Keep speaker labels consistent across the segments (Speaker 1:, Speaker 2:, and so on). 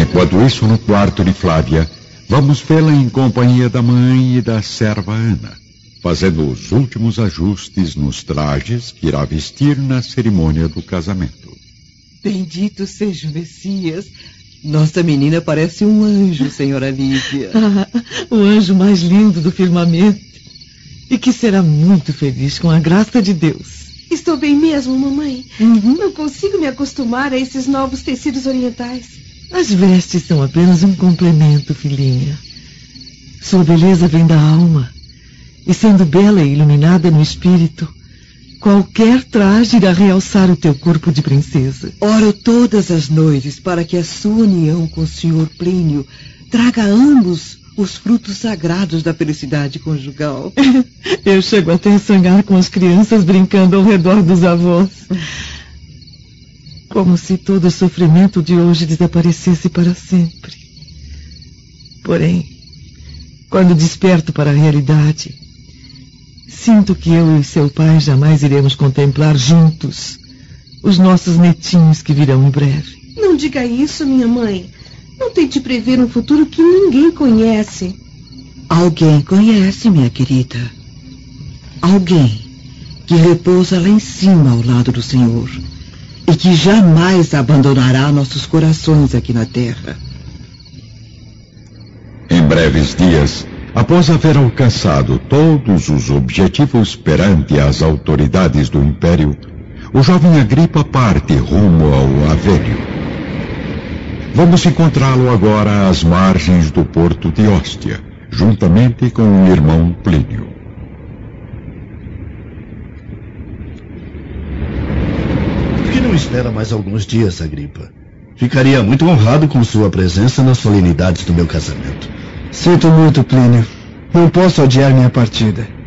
Speaker 1: Enquanto isso, no quarto de Flávia, vamos vê-la em companhia da mãe e da serva Ana, fazendo os últimos ajustes nos trajes que irá vestir na cerimônia do casamento.
Speaker 2: Bendito seja o Messias. Nossa menina parece um anjo, senhora Lívia.
Speaker 3: Ah, o anjo mais lindo do firmamento. E que será muito feliz com a graça de Deus.
Speaker 4: Estou bem mesmo, mamãe.
Speaker 3: Uhum.
Speaker 4: Não consigo me acostumar a esses novos tecidos orientais.
Speaker 3: As vestes são apenas um complemento, filhinha. Sua beleza vem da alma. E sendo bela e iluminada no espírito, qualquer traje irá realçar o teu corpo de princesa.
Speaker 2: Oro todas as noites para que a sua união com o senhor Plínio traga a ambos os frutos sagrados da felicidade conjugal.
Speaker 3: Eu chego até a sonhar com as crianças brincando ao redor dos avós. Como se todo o sofrimento de hoje desaparecesse para sempre. Porém, quando desperto para a realidade, sinto que eu e seu pai jamais iremos contemplar juntos os nossos netinhos que virão em breve.
Speaker 4: Não diga isso, minha mãe. Não tente prever um futuro que ninguém conhece.
Speaker 2: Alguém conhece, minha querida. Alguém que repousa lá em cima ao lado do Senhor e que jamais abandonará nossos corações aqui na terra.
Speaker 1: Em breves dias, após haver alcançado todos os objetivos perante as autoridades do Império, o jovem Agripa parte rumo ao Avênio. Vamos encontrá-lo agora às margens do porto de Hóstia, juntamente com o irmão Plínio.
Speaker 5: Por que não espera mais alguns dias, Agripa? Ficaria muito honrado com sua presença nas solenidades do meu casamento.
Speaker 6: Sinto muito, Plínio. Não posso adiar minha partida.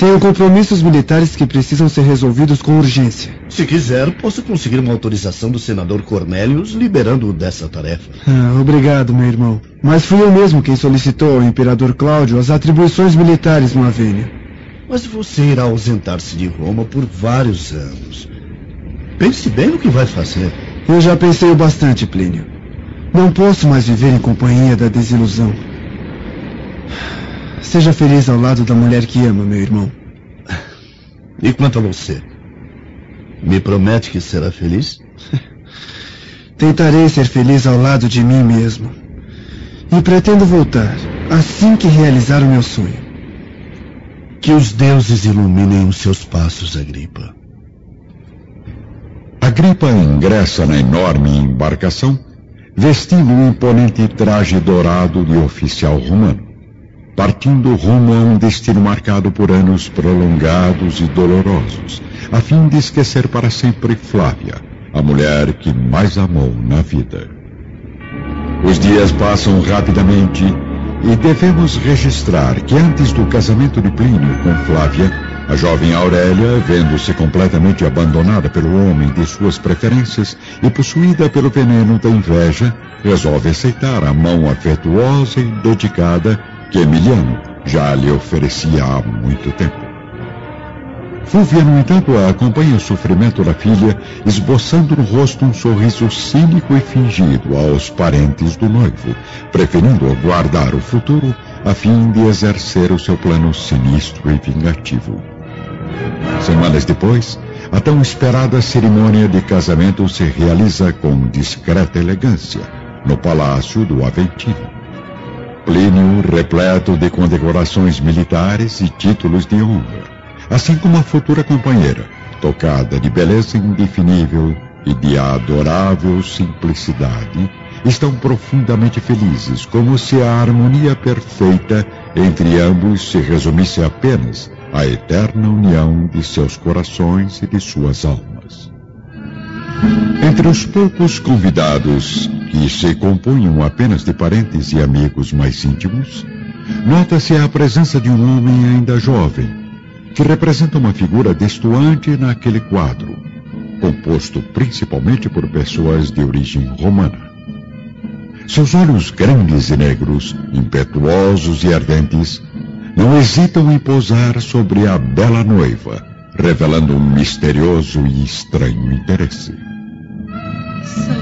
Speaker 6: Tenho compromissos militares que precisam ser resolvidos com urgência.
Speaker 5: Se quiser, posso conseguir uma autorização do senador Cornélios liberando-o dessa tarefa.
Speaker 6: Ah, obrigado, meu irmão. Mas fui eu mesmo quem solicitou ao imperador Cláudio as atribuições militares no Avênio.
Speaker 5: Mas você irá ausentar-se de Roma por vários anos. Pense bem no que vai fazer.
Speaker 6: Eu já pensei o bastante, Plínio. Não posso mais viver em companhia da desilusão. Seja feliz ao lado da mulher que ama, meu irmão.
Speaker 5: E quanto a você? Me promete que será feliz?
Speaker 6: Tentarei ser feliz ao lado de mim mesmo. E pretendo voltar assim que realizar o meu sonho.
Speaker 5: Que os deuses iluminem os seus passos, Agripa.
Speaker 1: Agripa ingressa na enorme embarcação, vestindo um imponente traje dourado de oficial romano partindo rumo a um destino marcado por anos prolongados e dolorosos, a fim de esquecer para sempre Flávia, a mulher que mais amou na vida. Os dias passam rapidamente e devemos registrar que antes do casamento de Plínio com Flávia, a jovem Aurélia, vendo-se completamente abandonada pelo homem de suas preferências e possuída pelo veneno da inveja, resolve aceitar a mão afetuosa e dedicada que Emiliano já lhe oferecia há muito tempo. Fúvia, no entanto, acompanha o sofrimento da filha, esboçando no rosto um sorriso cínico e fingido aos parentes do noivo, preferindo aguardar o futuro a fim de exercer o seu plano sinistro e vingativo. Semanas depois, a tão esperada cerimônia de casamento se realiza com discreta elegância, no palácio do Aventino. Plínio repleto de condecorações militares e títulos de honra, assim como a futura companheira, tocada de beleza indefinível e de adorável simplicidade, estão profundamente felizes, como se a harmonia perfeita entre ambos se resumisse apenas à eterna união de seus corações e de suas almas. Entre os poucos convidados que se compunham apenas de parentes e amigos mais íntimos, nota-se a presença de um homem ainda jovem, que representa uma figura destoante naquele quadro, composto principalmente por pessoas de origem romana. Seus olhos grandes e negros, impetuosos e ardentes, não hesitam em pousar sobre a bela noiva, revelando um misterioso e estranho interesse.
Speaker 3: Saul,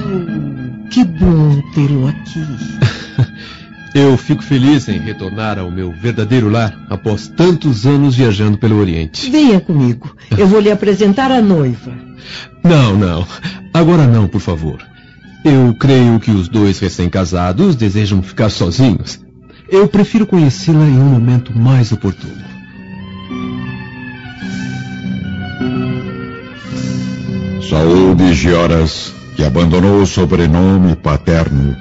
Speaker 3: que bom tê-lo aqui.
Speaker 7: Eu fico feliz em retornar ao meu verdadeiro lar após tantos anos viajando pelo Oriente.
Speaker 3: Venha comigo. Eu vou lhe apresentar a noiva.
Speaker 7: Não, não. Agora não, por favor. Eu creio que os dois recém-casados desejam ficar sozinhos. Eu prefiro conhecê-la em um momento mais oportuno.
Speaker 1: Saúl de Gioras, que abandonou o sobrenome paterno,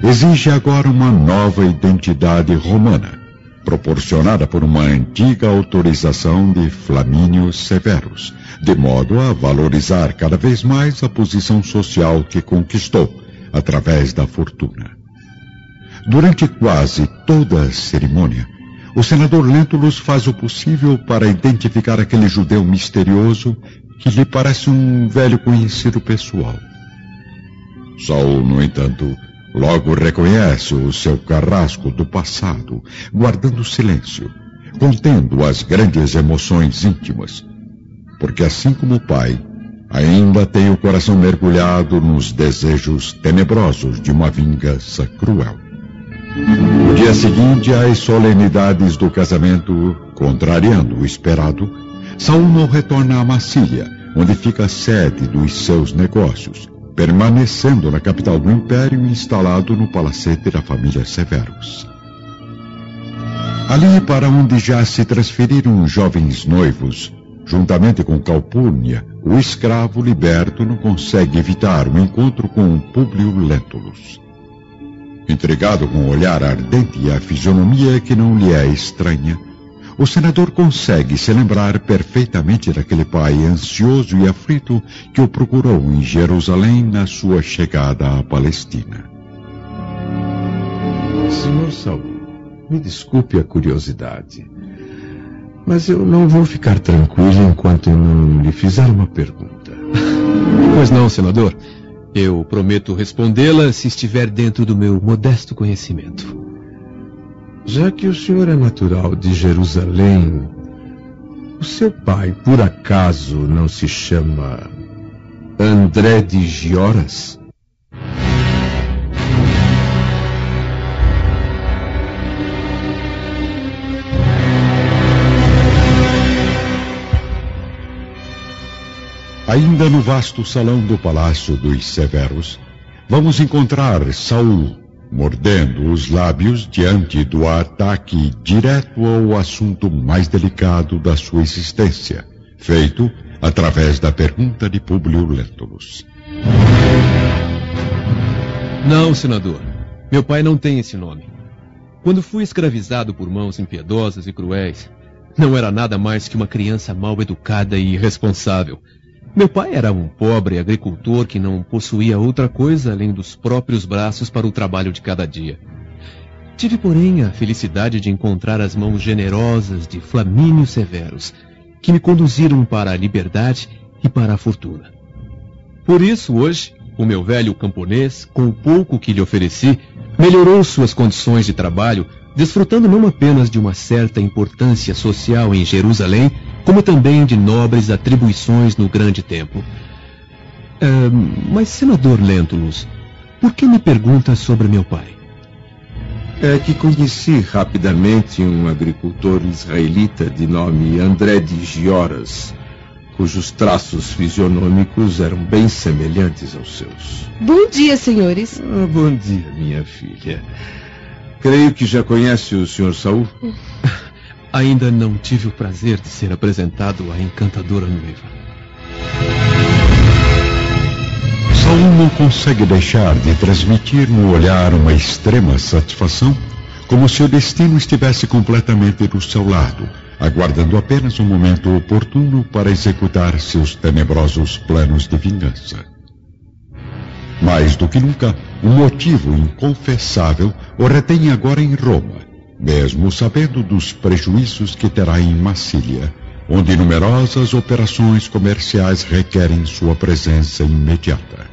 Speaker 1: exige agora uma nova identidade romana, proporcionada por uma antiga autorização de Flamínio Severus, de modo a valorizar cada vez mais a posição social que conquistou através da fortuna. Durante quase toda a cerimônia, o senador Lentulus faz o possível para identificar aquele judeu misterioso que lhe parece um velho conhecido pessoal. Saul, no entanto, logo reconhece o seu carrasco do passado, guardando silêncio, contendo as grandes emoções íntimas, porque assim como o pai, ainda tem o coração mergulhado nos desejos tenebrosos de uma vingança cruel. No dia seguinte, às solenidades do casamento, contrariando o esperado, Saul não retorna a Massília, onde fica a sede dos seus negócios, permanecendo na capital do império instalado no palacete da família Severus. Ali para onde já se transferiram os jovens noivos, juntamente com Calpurnia, o escravo liberto não consegue evitar o encontro com Públio Lentulus. Intrigado com o olhar ardente e a fisionomia que não lhe é estranha, o senador consegue se lembrar perfeitamente daquele pai ansioso e aflito que o procurou em Jerusalém na sua chegada à Palestina.
Speaker 8: Senhor Saul, me desculpe a curiosidade, mas eu não vou ficar tranquilo enquanto eu não lhe fizer uma pergunta.
Speaker 7: Pois não, senador. Eu prometo respondê-la se estiver dentro do meu modesto conhecimento.
Speaker 8: Já que o senhor é natural de Jerusalém, o seu pai, por acaso, não se chama André de Gioras?
Speaker 1: Ainda no vasto salão do palácio dos Severos, vamos encontrar Saul, mordendo os lábios diante do ataque direto ao assunto mais delicado da sua existência, feito através da pergunta de Publio Lentulus.
Speaker 7: Não, senador. Meu pai não tem esse nome. Quando fui escravizado por mãos impiedosas e cruéis, não era nada mais que uma criança mal educada e irresponsável meu pai era um pobre agricultor que não possuía outra coisa além dos próprios braços para o trabalho de cada dia. Tive, porém, a felicidade de encontrar as mãos generosas de Flamínio Severus, que me conduziram para a liberdade e para a fortuna. Por isso, hoje, o meu velho camponês, com o pouco que lhe ofereci, melhorou suas condições de trabalho, desfrutando não apenas de uma certa importância social em Jerusalém, como também de nobres atribuições no grande tempo. É, mas, senador Lentulus, por que me pergunta sobre meu pai?
Speaker 8: É que conheci rapidamente um agricultor israelita de nome André de Gioras, cujos traços fisionômicos eram bem semelhantes aos seus.
Speaker 4: Bom dia, senhores.
Speaker 8: Ah, bom dia, minha filha. Creio que já conhece o Sr. Saul.
Speaker 7: Ainda não tive o prazer de ser apresentado à encantadora noiva.
Speaker 1: Saul não consegue deixar de transmitir no olhar uma extrema satisfação, como se o destino estivesse completamente do seu lado, aguardando apenas um momento oportuno para executar seus tenebrosos planos de vingança. Mais do que nunca, um motivo inconfessável o retém agora em Roma mesmo sabendo dos prejuízos que terá em Massília, onde numerosas operações comerciais requerem sua presença imediata.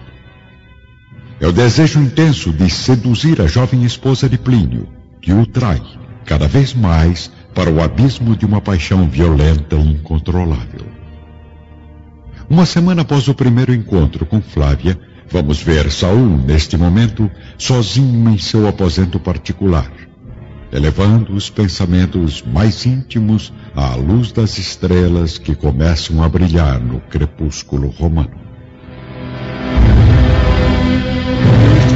Speaker 1: É o desejo intenso de seduzir a jovem esposa de Plínio, que o trai, cada vez mais, para o abismo de uma paixão violenta e incontrolável. Uma semana após o primeiro encontro com Flávia, vamos ver Saul, neste momento, sozinho em seu aposento particular, elevando os pensamentos mais íntimos à luz das estrelas que começam a brilhar no crepúsculo romano.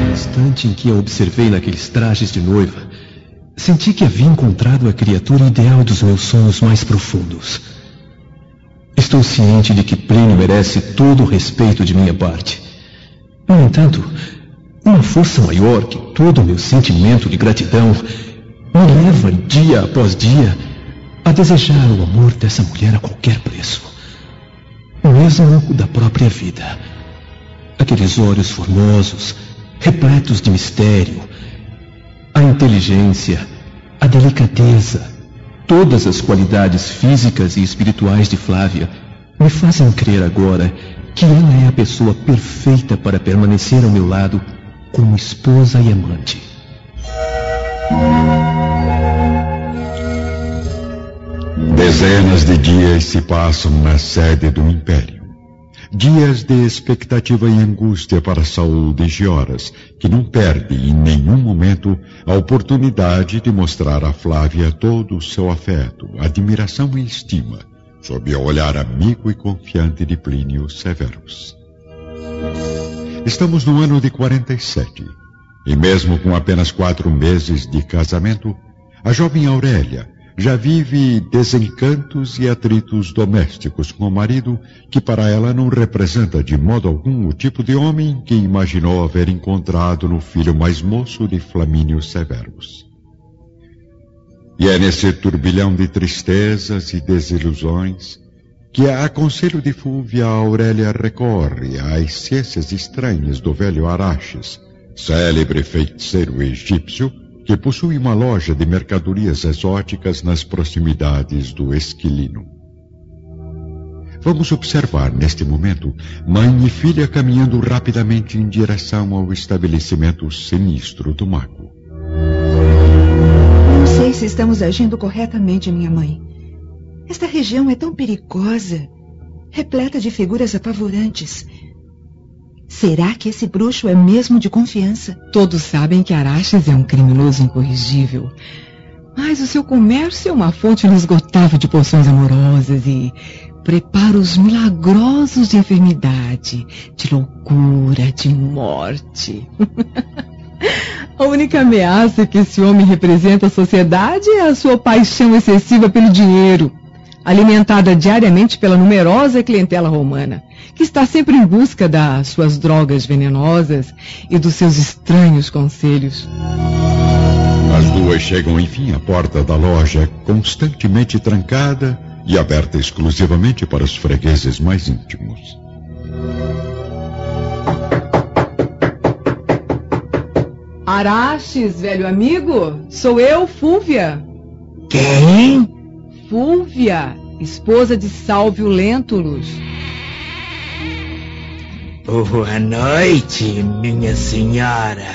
Speaker 7: No instante em que a observei naqueles trajes de noiva, senti que havia encontrado a criatura ideal dos meus sonhos mais profundos. Estou ciente de que Plínio merece todo o respeito de minha parte. No entanto, uma força maior que todo o meu sentimento de gratidão me leva, dia após dia, a desejar o amor dessa mulher a qualquer preço. Mesmo o da própria vida. Aqueles olhos formosos, repletos de mistério, a inteligência, a delicadeza, todas as qualidades físicas e espirituais de Flávia me fazem crer agora que ela é a pessoa perfeita para permanecer ao meu lado como esposa e amante.
Speaker 1: Dezenas de dias se passam na sede do Império. Dias de expectativa e angústia para Saul de Gioras, que não perde em nenhum momento a oportunidade de mostrar a Flávia todo o seu afeto, admiração e estima, sob o olhar amigo e confiante de Plínio Severus. Estamos no ano de 47, e mesmo com apenas quatro meses de casamento, a jovem Aurélia, já vive desencantos e atritos domésticos com o marido, que para ela não representa de modo algum o tipo de homem que imaginou haver encontrado no filho mais moço de Flamínio Severus. E é nesse turbilhão de tristezas e desilusões que, a conselho de Fúvia, Aurélia recorre às ciências estranhas do velho Araches, célebre feiticeiro egípcio, que possui uma loja de mercadorias exóticas nas proximidades do Esquilino. Vamos observar neste momento mãe e filha caminhando rapidamente em direção ao estabelecimento sinistro do mago.
Speaker 2: Se estamos agindo corretamente, minha mãe. Esta região é tão perigosa, repleta de figuras apavorantes. Será que esse bruxo é mesmo de confiança?
Speaker 3: Todos sabem que Araches é um criminoso incorrigível. Mas o seu comércio é uma fonte inesgotável de poções amorosas e preparos milagrosos de enfermidade, de loucura, de morte. a única ameaça que esse homem representa à sociedade é a sua paixão excessiva pelo dinheiro alimentada diariamente pela numerosa clientela romana, que está sempre em busca das suas drogas venenosas e dos seus estranhos conselhos.
Speaker 1: As duas chegam enfim à porta da loja, constantemente trancada e aberta exclusivamente para os fregueses mais íntimos.
Speaker 3: Araches, velho amigo, sou eu, Fúvia.
Speaker 9: Quem?
Speaker 3: Fúvia, esposa de Sálvio Lentulus.
Speaker 9: Boa noite, minha senhora.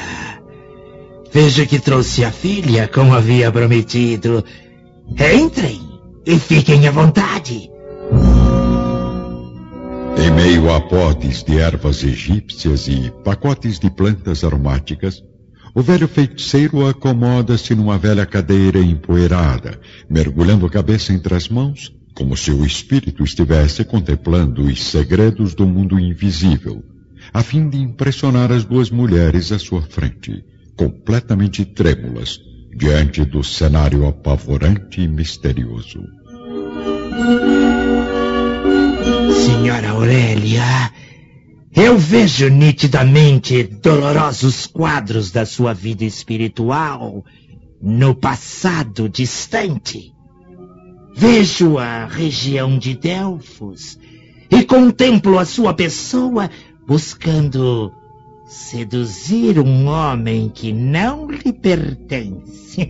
Speaker 9: Vejo que trouxe a filha, como havia prometido. Entrem e fiquem à vontade.
Speaker 1: Em meio a potes de ervas egípcias e pacotes de plantas aromáticas, o velho feiticeiro acomoda-se numa velha cadeira empoeirada, mergulhando a cabeça entre as mãos, como se o espírito estivesse contemplando os segredos do mundo invisível, a fim de impressionar as duas mulheres à sua frente, completamente trêmulas, diante do cenário apavorante e misterioso.
Speaker 9: Senhora Aurélia, eu vejo nitidamente dolorosos quadros da sua vida espiritual no passado distante. Vejo a região de Delfos e contemplo a sua pessoa buscando seduzir um homem que não lhe pertence.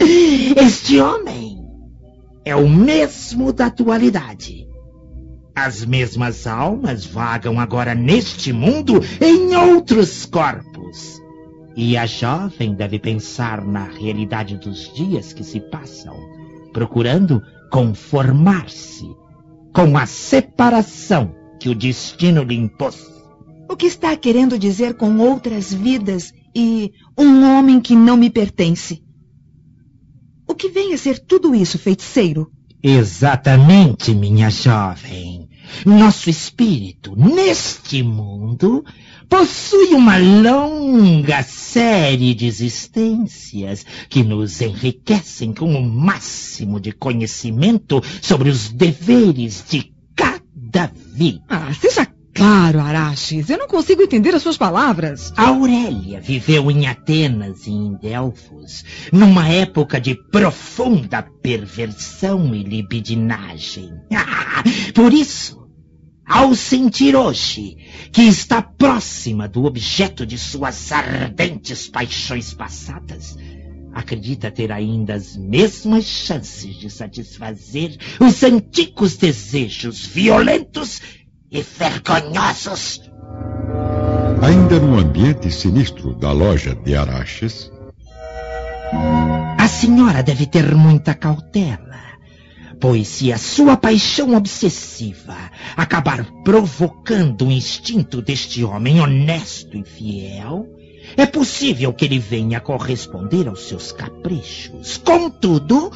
Speaker 9: este homem é o mesmo da atualidade. As mesmas almas vagam agora neste mundo em outros corpos. E a jovem deve pensar na realidade dos dias que se passam procurando conformar-se com a separação que o destino lhe impôs.
Speaker 4: O que está querendo dizer com outras vidas e um homem que não me pertence? O que vem a ser tudo isso, feiticeiro?
Speaker 9: Exatamente, minha jovem. Nosso espírito, neste mundo, possui uma longa série de existências que nos enriquecem com o máximo de conhecimento sobre os deveres de cada vida.
Speaker 3: Ah, seja claro, Araxes. Eu não consigo entender as suas palavras.
Speaker 9: Aurélia viveu em Atenas e em Delfos, numa época de profunda perversão e libidinagem. Ah, por isso, ao sentir hoje que está próxima do objeto de suas ardentes paixões passadas, acredita ter ainda as mesmas chances de satisfazer os antigos desejos violentos e vergonhosos.
Speaker 1: Ainda no ambiente sinistro da loja de Araches,
Speaker 9: A senhora deve ter muita cautela, pois se a sua paixão obsessiva acabar provocando o instinto deste homem honesto e fiel, é possível que ele venha corresponder aos seus caprichos. Contudo,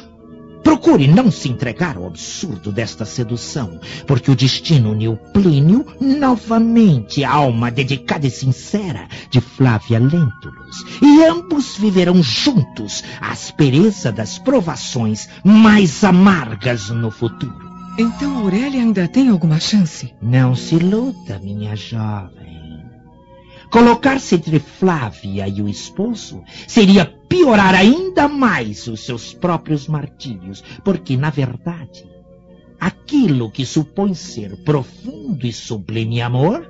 Speaker 9: procure não se entregar ao absurdo desta sedução, porque o destino uniu Plínio novamente à alma dedicada e sincera de Flávia Lentulus, e ambos viverão juntos a aspereza das provações mais amargas no futuro.
Speaker 3: Então Aurélia ainda tem alguma chance?
Speaker 9: Não se iluda, minha jovem. Colocar-se entre Flávia e o esposo seria piorar ainda mais os seus próprios martírios, porque, na verdade, aquilo que supõe ser profundo e sublime amor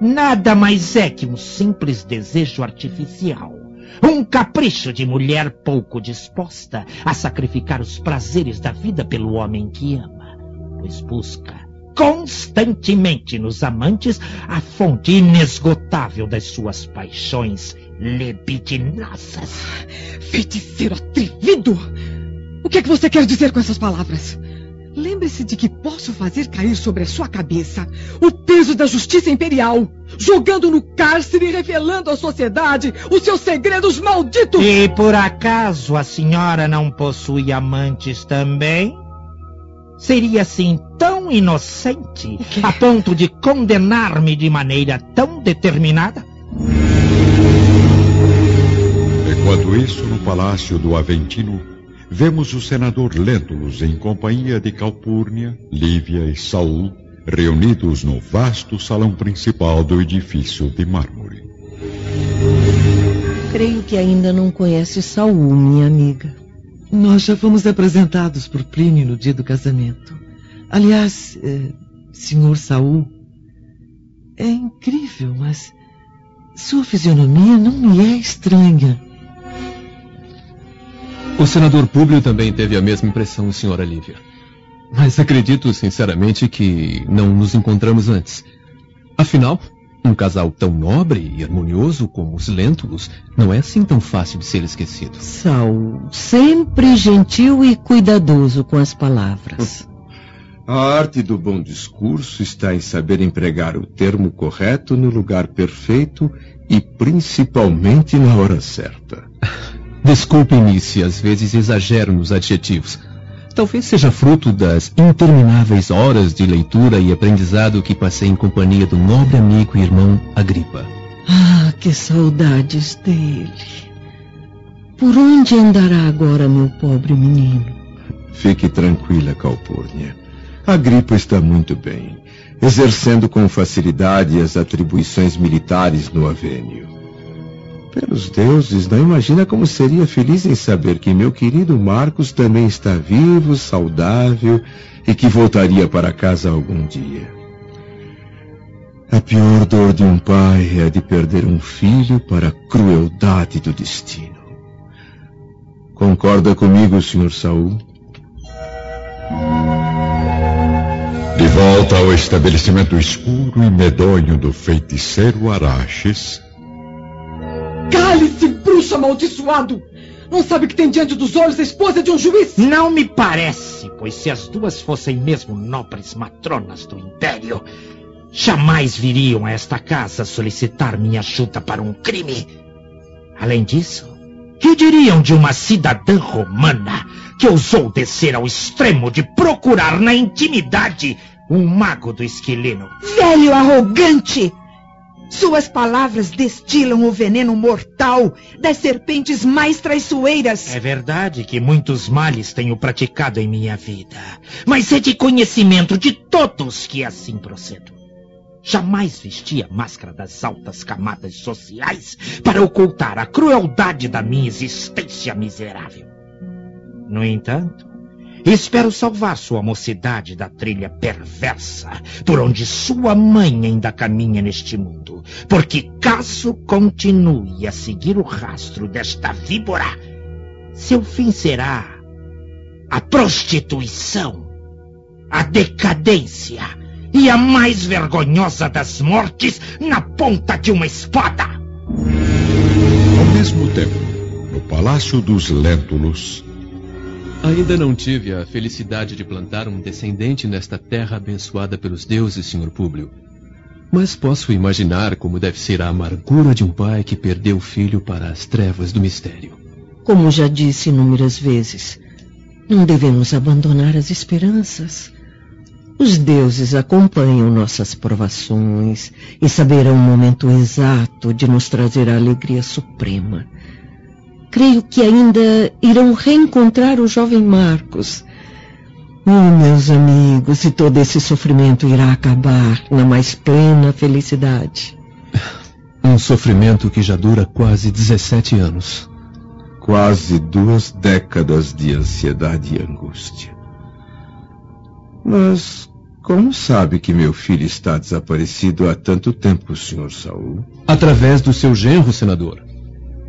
Speaker 9: nada mais é que um simples desejo artificial. Um capricho de mulher pouco disposta a sacrificar os prazeres da vida pelo homem que ama, pois busca constantemente nos amantes a fonte inesgotável das suas paixões libidinosas.
Speaker 3: Feiticeiro atrevido! O que é que você quer dizer com essas palavras? Lembre-se de que posso fazer cair sobre a sua cabeça o peso da justiça imperial, jogando no cárcere e revelando à sociedade os seus segredos malditos.
Speaker 9: E por acaso a senhora não possui amantes também? Seria assim tão inocente a ponto de condenar-me de maneira tão determinada?
Speaker 1: enquanto isso, no palácio do Aventino, vemos o senador Lentulus em companhia de Calpurnia, Lívia e Saul, reunidos no vasto salão principal do edifício de mármore.
Speaker 2: Creio que ainda não conhece Saul, minha amiga.
Speaker 3: Nós já fomos apresentados por Plínio no dia do casamento. Aliás, eh, senhor Saul, é incrível, mas sua fisionomia não me é estranha.
Speaker 7: O senador Públio também teve a mesma impressão, senhora Lívia. Mas acredito sinceramente que não nos encontramos antes. Afinal, um casal tão nobre e harmonioso como os Lentulus não é assim tão fácil de ser esquecido.
Speaker 2: Saul, sempre gentil e cuidadoso com as palavras.
Speaker 8: A arte do bom discurso está em saber empregar o termo correto no lugar perfeito e principalmente na hora certa.
Speaker 7: Desculpem-me se às vezes exagero nos adjetivos. Talvez seja fruto das intermináveis horas de leitura e aprendizado que passei em companhia do nobre amigo e irmão Agripa.
Speaker 2: Ah, que saudades dele. Por onde andará agora meu pobre menino?
Speaker 8: Fique tranquila, Calpurnia. A Gripa está muito bem, exercendo com facilidade as atribuições militares no Avênio. Pelos deuses, não imagina como seria feliz em saber que meu querido Marcos também está vivo, saudável e que voltaria para casa algum dia. A pior dor de um pai é a de perder um filho para a crueldade do destino. Concorda comigo, Sr. Saul?
Speaker 1: De volta ao estabelecimento escuro e medonho do feiticeiro Araches,
Speaker 3: Cale-se, bruxo amaldiçoado! Não sabe que tem diante dos olhos a esposa de um juiz?
Speaker 9: Não me parece, pois se as duas fossem mesmo nobres matronas do Império, jamais viriam a esta casa solicitar minha ajuda para um crime. Além disso, que diriam de uma cidadã romana que ousou descer ao extremo de procurar na intimidade um mago do esquilino?
Speaker 4: Velho arrogante! Suas palavras destilam o veneno mortal das serpentes mais traiçoeiras.
Speaker 9: É verdade que muitos males tenho praticado em minha vida, mas é de conhecimento de todos que assim procedo. Jamais vesti a máscara das altas camadas sociais para ocultar a crueldade da minha existência miserável. No entanto, Espero salvar sua mocidade da trilha perversa por onde sua mãe ainda caminha neste mundo. Porque caso continue a seguir o rastro desta víbora, seu fim será a prostituição, a decadência e a mais vergonhosa das mortes na ponta de uma espada.
Speaker 1: Ao mesmo tempo, no Palácio dos Léntulos,
Speaker 7: Ainda não tive a felicidade de plantar um descendente nesta terra abençoada pelos deuses, Sr. Públio. Mas posso imaginar como deve ser a amargura de um pai que perdeu o filho para as trevas do mistério.
Speaker 3: Como já disse inúmeras vezes, não devemos abandonar as esperanças. Os deuses acompanham nossas provações e saberão o momento exato de nos trazer a alegria suprema creio que ainda irão reencontrar o jovem Marcos. Oh, meus amigos, e todo esse sofrimento irá acabar na mais plena felicidade.
Speaker 7: Um sofrimento que já dura quase 17 anos.
Speaker 8: Quase duas décadas de ansiedade e angústia. Mas como sabe que meu filho está desaparecido há tanto tempo, Sr. Saul?
Speaker 7: Através do seu genro, senador.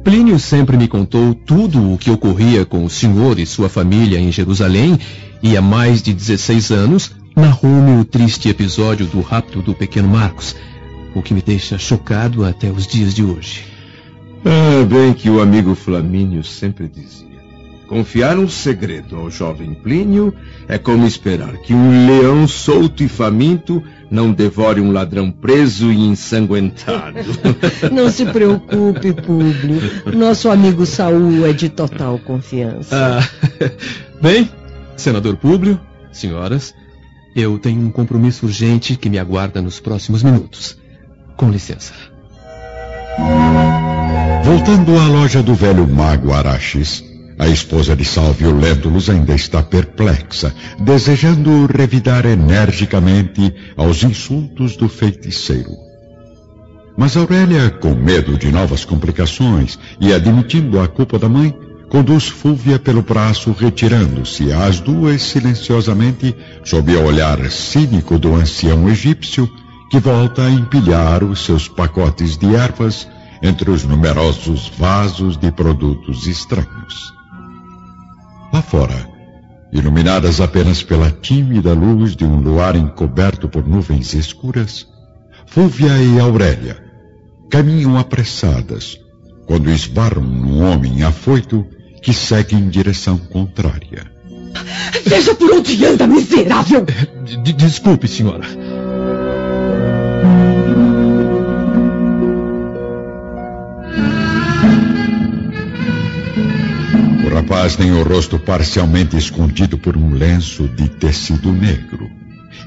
Speaker 7: Plínio sempre me contou tudo o que ocorria com o senhor e sua família em Jerusalém e há mais de 16 anos narrou-me o triste episódio do rapto do pequeno Marcos, o que me deixa chocado até os dias de hoje.
Speaker 8: Ah, bem que o amigo Flamínio sempre dizia. Confiar um segredo ao jovem Plínio é como esperar que um leão solto e faminto não devore um ladrão preso e ensanguentado.
Speaker 3: Não se preocupe, Públio. Nosso amigo Saul é de total confiança.
Speaker 7: Ah, bem, senador Públio, senhoras, eu tenho um compromisso urgente que me aguarda nos próximos minutos. Com licença.
Speaker 1: Voltando à loja do velho mago Araxes, a esposa de Salvio Lentulus ainda está perplexa, desejando revidar energicamente aos insultos do feiticeiro. Mas Aurélia, com medo de novas complicações e admitindo a culpa da mãe, conduz Fúvia pelo braço, retirando-se as duas silenciosamente sob o olhar cínico do ancião egípcio, que volta a empilhar os seus pacotes de ervas entre os numerosos vasos de produtos estranhos. Lá fora, iluminadas apenas pela tímida luz de um luar encoberto por nuvens escuras, Fúvia e Aurélia caminham apressadas quando esbarram num homem afoito que segue em direção contrária.
Speaker 3: Veja por onde anda, miserável!
Speaker 7: Desculpe, senhora.
Speaker 1: Rapaz tem o rosto parcialmente escondido por um lenço de tecido negro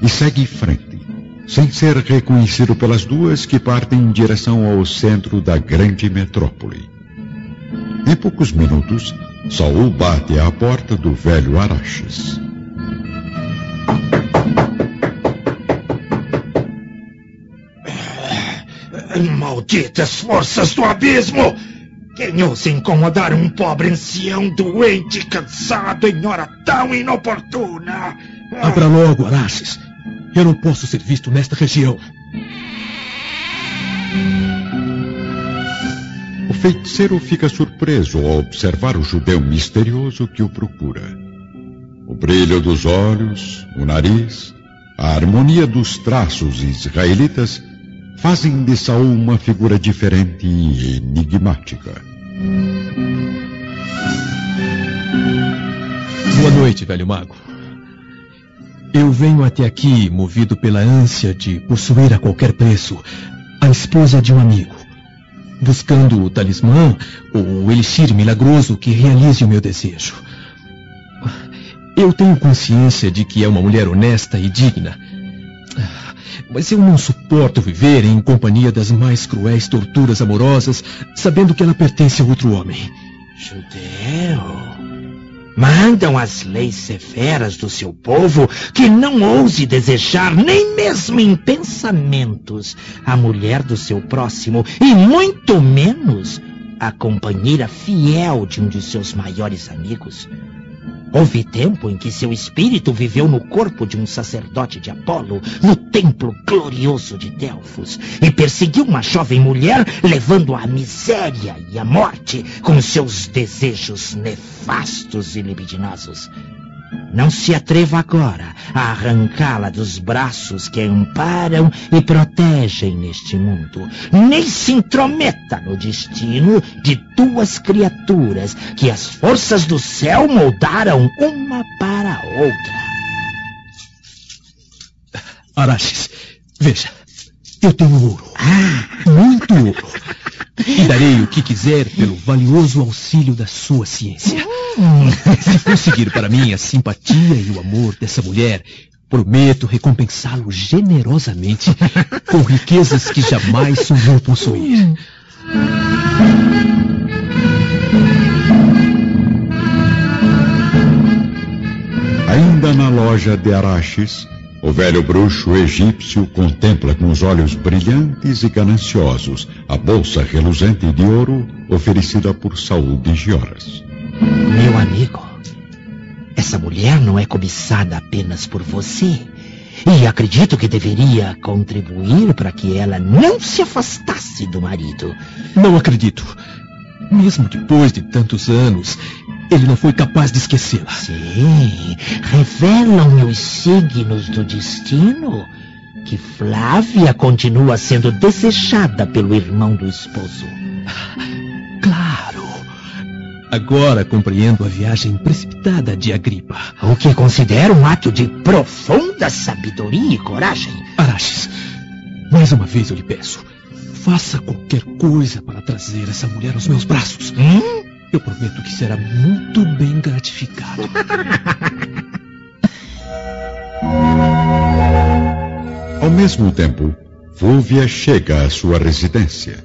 Speaker 1: e segue em frente, sem ser reconhecido pelas duas que partem em direção ao centro da grande metrópole. Em poucos minutos, Saul bate à porta do velho Araxes.
Speaker 9: Malditas forças do abismo! Quem ousa incomodar um pobre ancião doente e cansado em hora tão inoportuna?
Speaker 7: Abra logo, Araxes. Eu não posso ser visto nesta região.
Speaker 1: O feiticeiro fica surpreso ao observar o judeu misterioso que o procura. O brilho dos olhos, o nariz, a harmonia dos traços israelitas fazem de Saul uma figura diferente e enigmática.
Speaker 7: Boa noite, velho mago. Eu venho até aqui movido pela ânsia de possuir a qualquer preço a esposa de um amigo, buscando o talismã ou o elixir milagroso que realize o meu desejo. Eu tenho consciência de que é uma mulher honesta e digna. Mas eu não suporto viver em companhia das mais cruéis torturas amorosas, sabendo que ela pertence a outro homem.
Speaker 9: Judeu. Mandam as leis severas do seu povo que não ouse desejar, nem mesmo em pensamentos, a mulher do seu próximo, e muito menos a companheira fiel de um de seus maiores amigos. Houve tempo em que seu espírito viveu no corpo de um sacerdote de Apolo, no templo glorioso de Delfos, e perseguiu uma jovem mulher, levando-a à miséria e à morte com seus desejos nefastos e libidinosos. Não se atreva agora a arrancá-la dos braços que a amparam e protegem neste mundo. Nem se intrometa no destino de duas criaturas que as forças do céu moldaram uma para a outra.
Speaker 7: Araxes, veja, eu tenho ouro. Ah. Muito ouro. E darei o que quiser pelo valioso auxílio da sua ciência. Se conseguir para mim a simpatia e o amor dessa mulher, prometo recompensá-lo generosamente com riquezas que jamais sonhou possuir.
Speaker 1: Ainda na loja de Araxes, o velho bruxo egípcio contempla com os olhos brilhantes e gananciosos a bolsa reluzente de ouro oferecida por Saul de Gioras.
Speaker 9: Meu amigo, essa mulher não é cobiçada apenas por você. E acredito que deveria contribuir para que ela não se afastasse do marido.
Speaker 7: Não acredito. Mesmo depois de tantos anos, ele não foi capaz de esquecê-la.
Speaker 9: Sim, revelam-me os signos do destino que Flávia continua sendo desejada pelo irmão do esposo.
Speaker 7: Claro. Agora compreendo a viagem precipitada de Agripa.
Speaker 9: O que considero um ato de profunda sabedoria e coragem.
Speaker 7: Araxes, mais uma vez eu lhe peço, faça qualquer coisa para trazer essa mulher aos meus braços.
Speaker 9: Hum?
Speaker 7: Eu prometo que será muito bem gratificado.
Speaker 1: Ao mesmo tempo, Fúvia chega à sua residência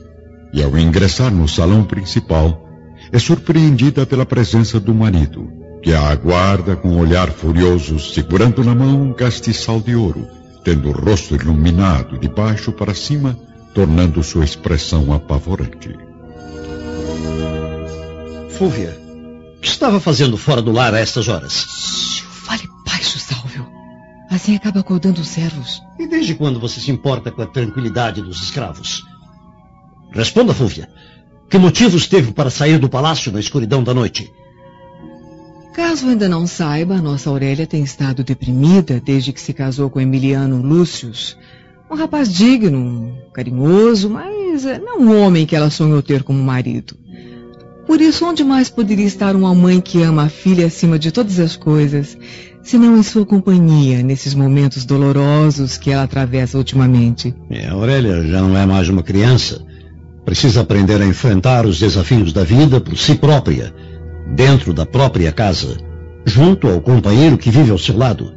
Speaker 1: e, ao ingressar no salão principal, é surpreendida pela presença do marido, que a aguarda com um olhar furioso, segurando na mão um castiçal de ouro, tendo o rosto iluminado de baixo para cima, tornando sua expressão apavorante.
Speaker 10: Fúvia, o que estava fazendo fora do lar a estas horas?
Speaker 3: Shhh, fale baixo, Sálvio. Assim acaba acordando os servos.
Speaker 10: E desde quando você se importa com a tranquilidade dos escravos? Responda, Fúvia. Que motivos teve para sair do palácio na escuridão da noite?
Speaker 3: Caso ainda não saiba, nossa Aurélia tem estado deprimida desde que se casou com Emiliano Lúcius. Um rapaz digno, carinhoso, mas não um homem que ela sonhou ter como marido. Por isso, onde mais poderia estar uma mãe que ama a filha acima de todas as coisas, se não em sua companhia nesses momentos dolorosos que ela atravessa ultimamente?
Speaker 10: É, a Aurélia já não é mais uma criança. Precisa aprender a enfrentar os desafios da vida por si própria, dentro da própria casa, junto ao companheiro que vive ao seu lado.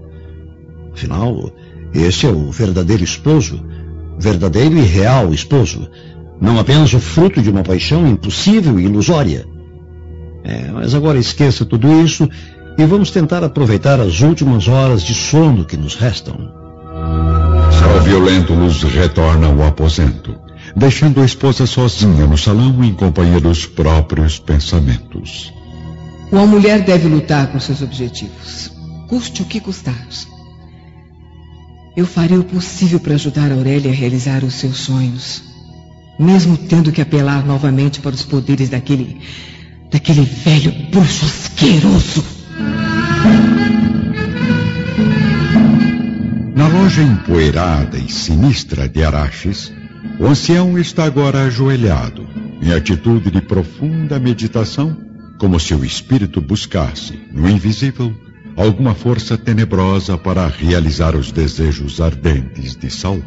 Speaker 10: Afinal, este é o verdadeiro esposo, verdadeiro e real esposo, não apenas o fruto de uma paixão impossível e ilusória. É, mas agora esqueça tudo isso e vamos tentar aproveitar as últimas horas de sono que nos restam.
Speaker 1: Sol violento nos retorna ao aposento deixando a esposa sozinha no salão em companhia dos próprios pensamentos.
Speaker 3: Uma mulher deve lutar por seus objetivos, custe o que custar. Eu farei o possível para ajudar Aurélia a realizar os seus sonhos, mesmo tendo que apelar novamente para os poderes daquele. daquele velho bruxo asqueroso.
Speaker 1: Na loja empoeirada e sinistra de Araxes, o ancião está agora ajoelhado, em atitude de profunda meditação, como se o espírito buscasse, no invisível, alguma força tenebrosa para realizar os desejos ardentes de Saul.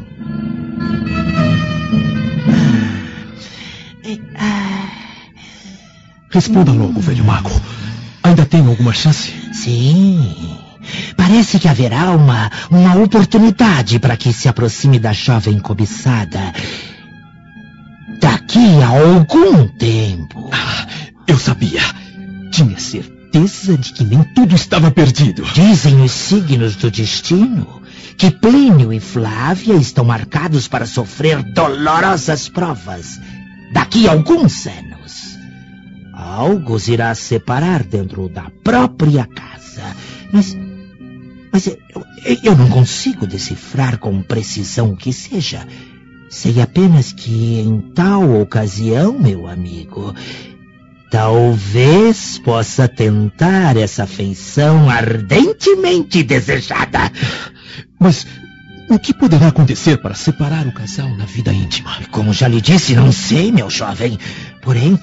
Speaker 7: Responda logo, velho mago. Ainda tem alguma chance?
Speaker 9: Sim. Parece que haverá uma, uma oportunidade para que se aproxime da jovem cobiçada. Daqui a algum tempo.
Speaker 7: Ah, eu sabia. Tinha certeza de que nem tudo estava perdido.
Speaker 9: Dizem os signos do destino que Plínio e Flávia estão marcados para sofrer dolorosas provas daqui a alguns anos. Algo os irá separar dentro da própria casa. Mas mas eu, eu não consigo decifrar com precisão o que seja. Sei apenas que em tal ocasião, meu amigo, talvez possa tentar essa feição ardentemente desejada.
Speaker 7: Mas o que poderá acontecer para separar o casal na vida íntima?
Speaker 9: Como já lhe disse, não sei, meu jovem. Porém,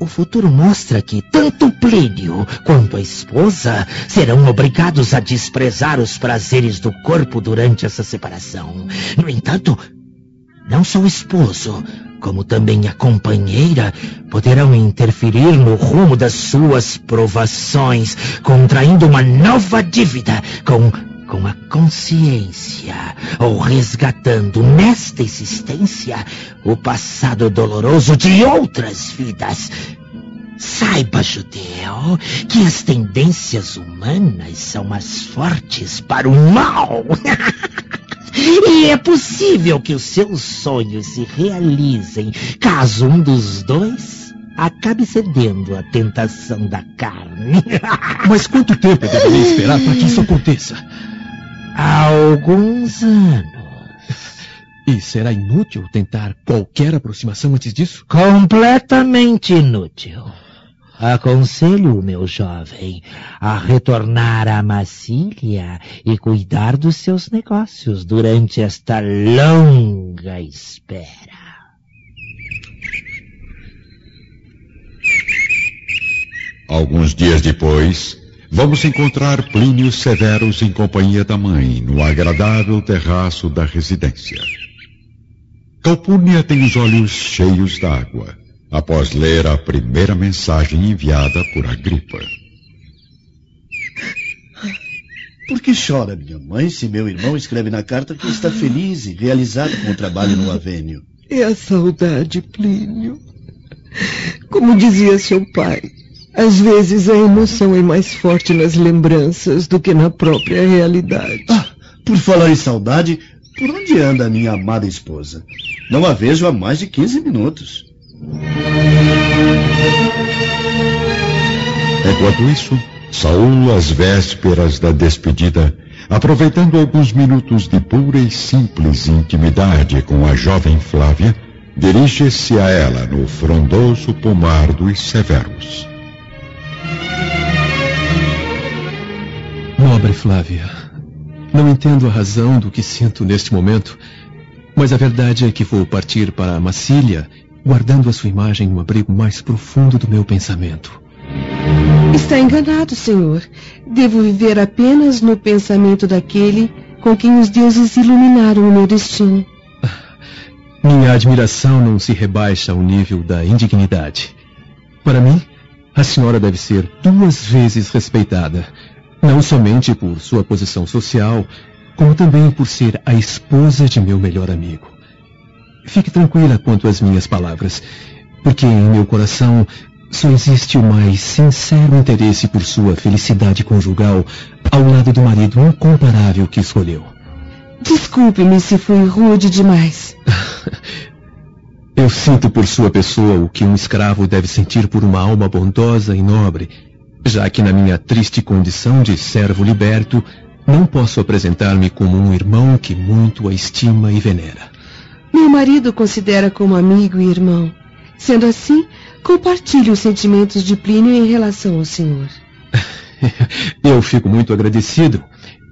Speaker 9: o futuro mostra que tanto Plínio quanto a esposa serão obrigados a desprezar os prazeres do corpo durante essa separação. No entanto, não só o esposo, como também a companheira, poderão interferir no rumo das suas provações, contraindo uma nova dívida com com a consciência, ou resgatando nesta existência o passado doloroso de outras vidas. Saiba, judeu, que as tendências humanas são mais fortes para o mal. e é possível que os seus sonhos se realizem caso um dos dois acabe cedendo à tentação da carne.
Speaker 7: Mas quanto tempo eu deveria esperar para que isso aconteça?
Speaker 9: Há alguns anos.
Speaker 7: E será inútil tentar qualquer aproximação antes disso?
Speaker 9: Completamente inútil. Aconselho o meu jovem a retornar à Massília e cuidar dos seus negócios durante esta longa espera.
Speaker 1: Alguns dias depois, Vamos encontrar Plínio Severus em companhia da mãe, no agradável terraço da residência. Calpurnia tem os olhos cheios d'água, após ler a primeira mensagem enviada por Agripa.
Speaker 5: Por que chora minha mãe se meu irmão escreve na carta que está feliz e realizado com o trabalho no Avênio?
Speaker 3: É a saudade, Plínio. Como dizia seu pai, às vezes a emoção é mais forte nas lembranças do que na própria realidade.
Speaker 5: Ah, por falar em saudade, por onde anda a minha amada esposa? Não a vejo há mais de 15 minutos.
Speaker 1: Enquanto isso, Saul, às vésperas da despedida, aproveitando alguns minutos de pura e simples intimidade com a jovem Flávia, dirige-se a ela no frondoso pomar dos Severos.
Speaker 7: Nobre Flávia, não entendo a razão do que sinto neste momento, mas a verdade é que vou partir para Massília, guardando a sua imagem no abrigo mais profundo do meu pensamento.
Speaker 3: Está enganado, senhor. Devo viver apenas no pensamento daquele com quem os deuses iluminaram o meu destino.
Speaker 7: Minha admiração não se rebaixa ao nível da indignidade. Para mim, a senhora deve ser duas vezes respeitada não somente por sua posição social, como também por ser a esposa de meu melhor amigo. Fique tranquila quanto às minhas palavras, porque em meu coração só existe o mais sincero interesse por sua felicidade conjugal ao lado do marido incomparável que escolheu.
Speaker 3: Desculpe-me se fui rude demais.
Speaker 7: Eu sinto por sua pessoa o que um escravo deve sentir por uma alma bondosa e nobre já que na minha triste condição de servo liberto, não posso apresentar-me como um irmão que muito a estima e venera.
Speaker 3: Meu marido considera como amigo e irmão. Sendo assim, compartilho os sentimentos de Plínio em relação ao senhor.
Speaker 7: Eu fico muito agradecido.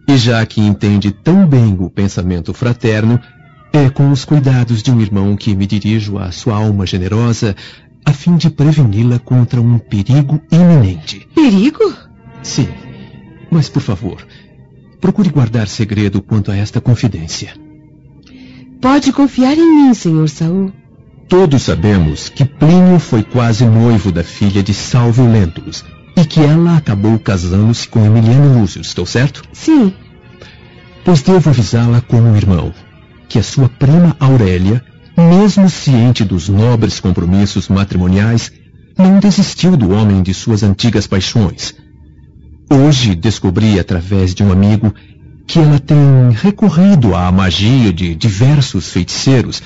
Speaker 7: E já que entende tão bem o pensamento fraterno, é com os cuidados de um irmão que me dirijo à sua alma generosa a fim de preveni-la contra um perigo iminente.
Speaker 3: Perigo?
Speaker 7: Sim. Mas, por favor, procure guardar segredo quanto a esta confidência.
Speaker 3: Pode confiar em mim, senhor Saul.
Speaker 7: Todos sabemos que Plínio foi quase noivo da filha de Salvio Lentulus e que ela acabou casando-se com Emiliano Lúcio, estou certo?
Speaker 3: Sim.
Speaker 7: Pois devo avisá-la como irmão que a sua prima Aurélia, mesmo ciente dos nobres compromissos matrimoniais, não desistiu do homem de suas antigas paixões. Hoje descobri através de um amigo que ela tem recorrido à magia de diversos feiticeiros,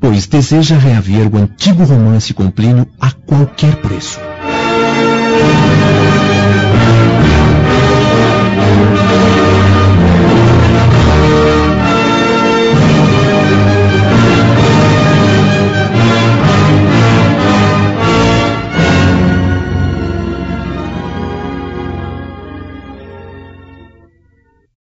Speaker 7: pois deseja reaver o antigo romance com Plínio a qualquer preço.